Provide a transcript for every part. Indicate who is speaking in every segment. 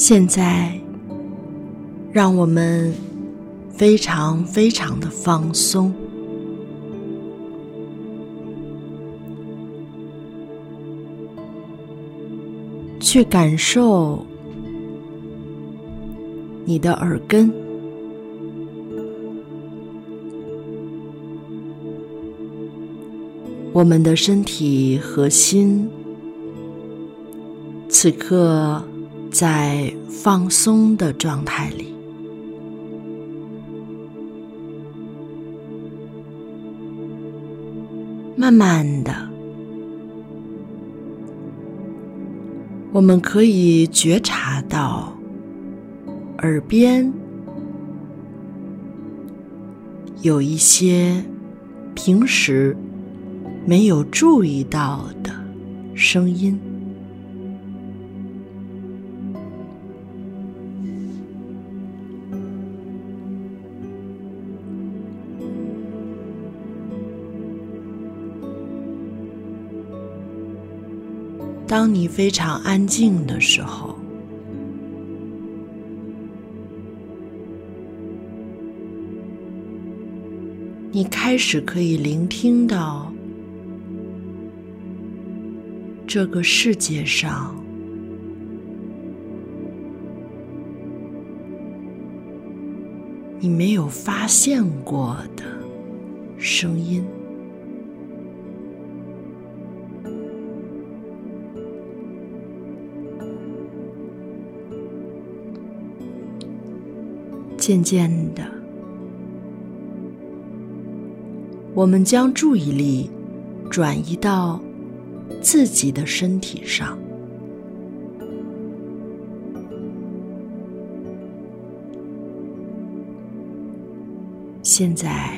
Speaker 1: 现在，让我们非常非常的放松，去感受你的耳根，我们的身体和心，此刻。在放松的状态里，慢慢的，我们可以觉察到耳边有一些平时没有注意到的声音。当你非常安静的时候，你开始可以聆听到这个世界上你没有发现过的声音。渐渐的，我们将注意力转移到自己的身体上。现在，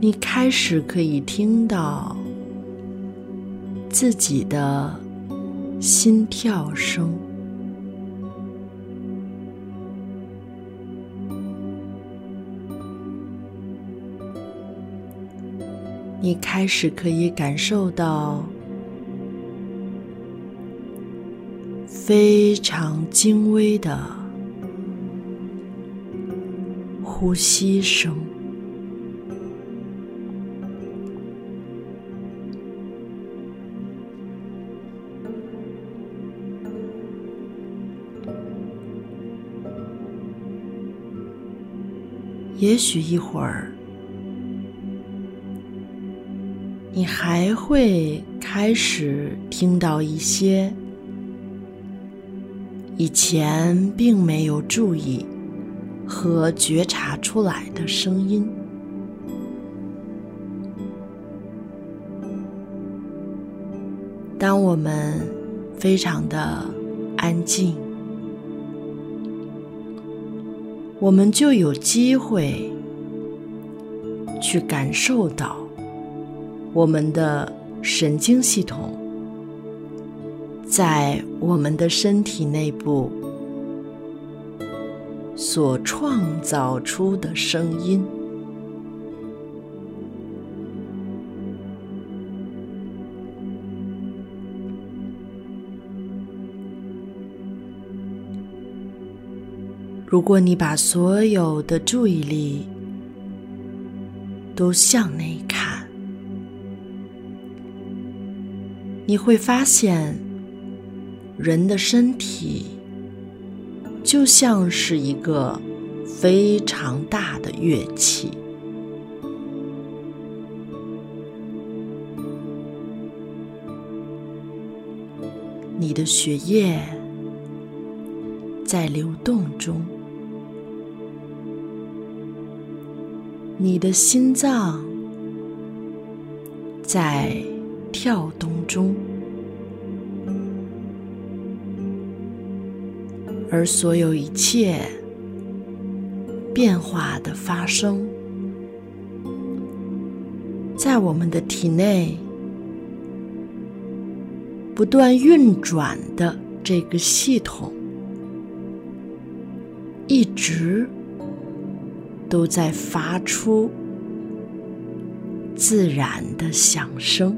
Speaker 1: 你开始可以听到自己的。心跳声，你开始可以感受到非常精微的呼吸声。也许一会儿，你还会开始听到一些以前并没有注意和觉察出来的声音。当我们非常的安静。我们就有机会去感受到我们的神经系统在我们的身体内部所创造出的声音。如果你把所有的注意力都向内看，你会发现，人的身体就像是一个非常大的乐器，你的血液在流动中。你的心脏在跳动中，而所有一切变化的发生，在我们的体内不断运转的这个系统，一直。都在发出自然的响声。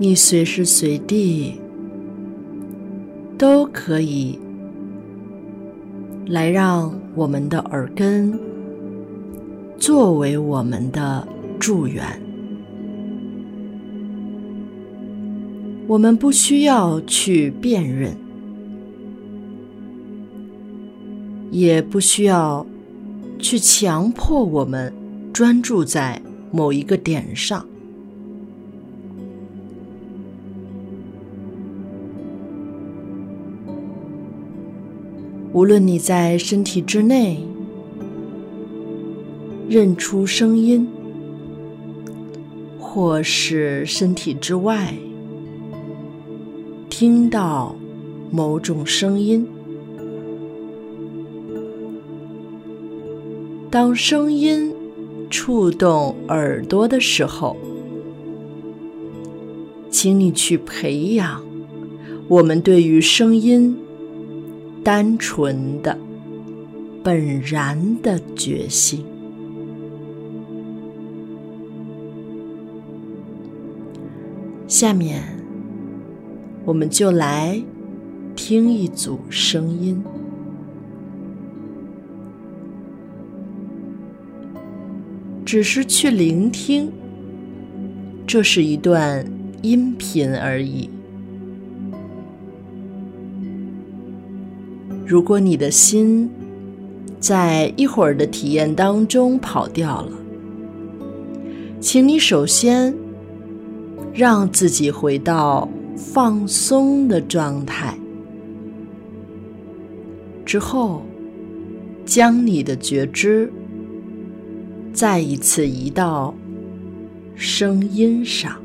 Speaker 1: 你随时随地都可以来让我们的耳根作为我们的助缘。我们不需要去辨认，也不需要去强迫我们专注在某一个点上。无论你在身体之内认出声音，或是身体之外听到某种声音，当声音触动耳朵的时候，请你去培养我们对于声音。单纯的、本然的觉性。下面，我们就来听一组声音，只是去聆听，这是一段音频而已。如果你的心在一会儿的体验当中跑掉了，请你首先让自己回到放松的状态，之后将你的觉知再一次移到声音上。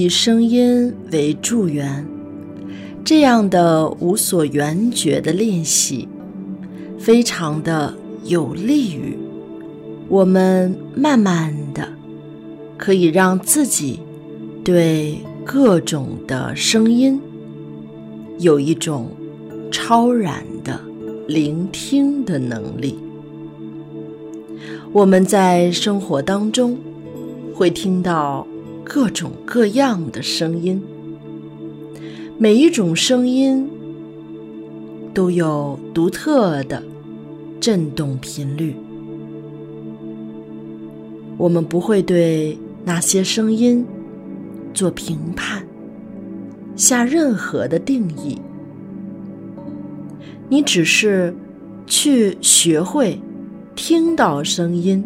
Speaker 1: 以声音为助缘，这样的无所缘觉的练习，非常的有利于我们慢慢的可以让自己对各种的声音有一种超然的聆听的能力。我们在生活当中会听到各种各样的声音，每一种声音都有独特的振动频率。我们不会对那些声音做评判，下任何的定义，你只是去学会。听到声音，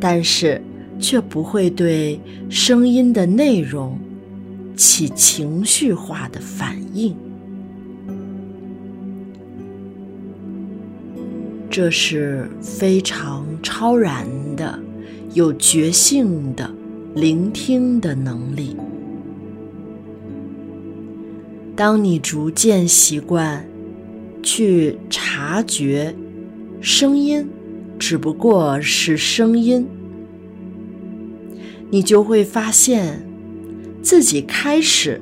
Speaker 1: 但是却不会对声音的内容起情绪化的反应，这是非常超然的、有觉性的聆听的能力。当你逐渐习惯去察觉。声音只不过是声音，你就会发现自己开始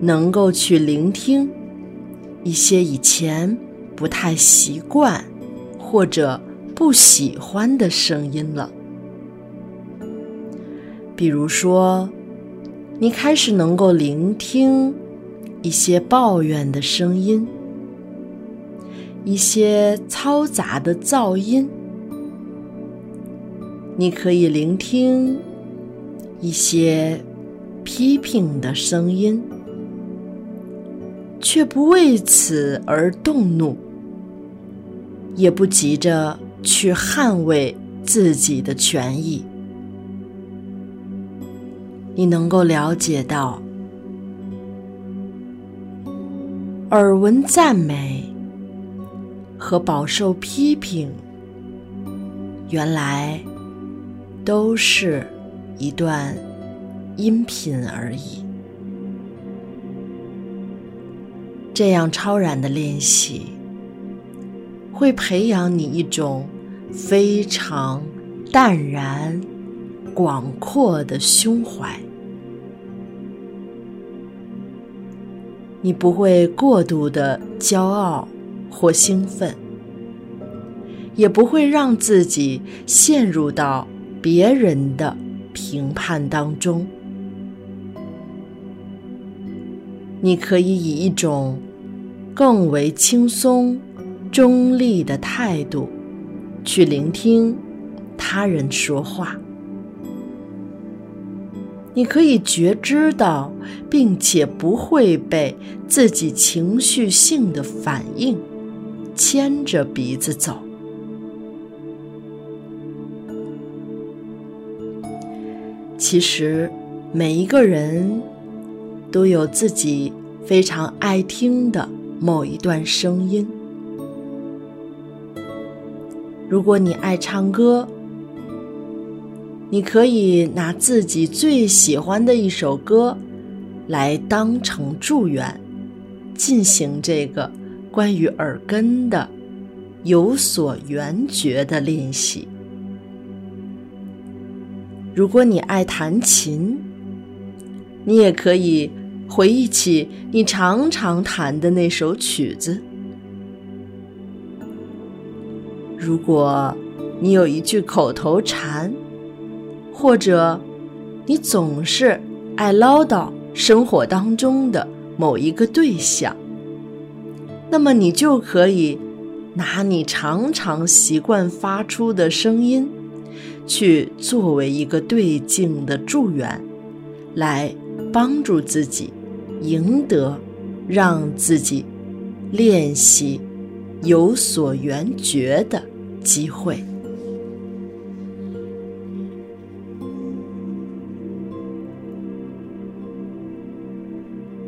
Speaker 1: 能够去聆听一些以前不太习惯或者不喜欢的声音了。比如说，你开始能够聆听一些抱怨的声音。一些嘈杂的噪音，你可以聆听一些批评的声音，却不为此而动怒，也不急着去捍卫自己的权益。你能够了解到，耳闻赞美。和饱受批评，原来都是一段音频而已。这样超然的练习，会培养你一种非常淡然、广阔的胸怀。你不会过度的骄傲。或兴奋，也不会让自己陷入到别人的评判当中。你可以以一种更为轻松、中立的态度去聆听他人说话。你可以觉知到，并且不会被自己情绪性的反应。牵着鼻子走。其实，每一个人都有自己非常爱听的某一段声音。如果你爱唱歌，你可以拿自己最喜欢的一首歌来当成祝愿，进行这个。关于耳根的有所缘觉的练习。如果你爱弹琴，你也可以回忆起你常常弹的那首曲子。如果你有一句口头禅，或者你总是爱唠叨生活当中的某一个对象。那么你就可以拿你常常习惯发出的声音，去作为一个对镜的助缘，来帮助自己赢得让自己练习有所缘觉的机会。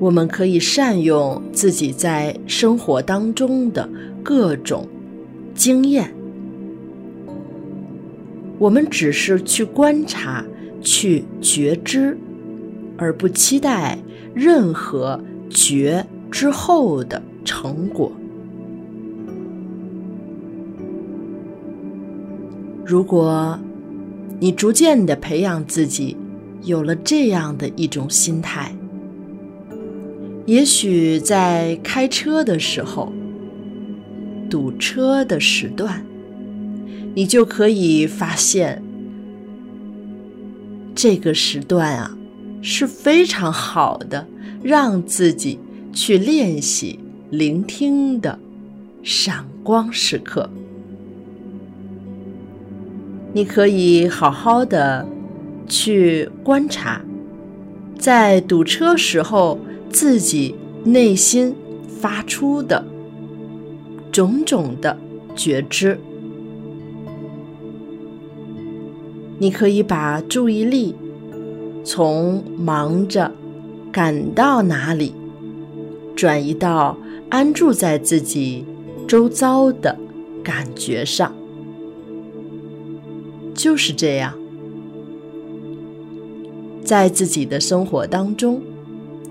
Speaker 1: 我们可以善用自己在生活当中的各种经验，我们只是去观察、去觉知，而不期待任何觉之后的成果。如果你逐渐的培养自己，有了这样的一种心态，也许在开车的时候，堵车的时段，你就可以发现，这个时段啊是非常好的，让自己去练习聆听的闪光时刻。你可以好好的去观察，在堵车时候自己内心发出的种种的觉知。你可以把注意力从忙着赶到哪里，转移到安住在自己周遭的感觉上。就是这样，在自己的生活当中，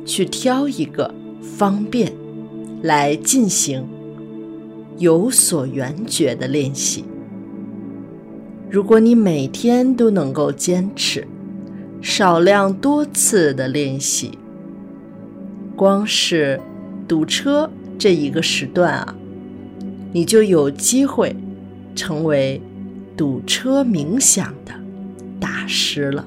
Speaker 1: 去挑一个方便来进行有所缘觉的练习。如果你每天都能够坚持少量多次的练习，光是堵车这一个时段啊，你就有机会成为。堵车冥想的大师了。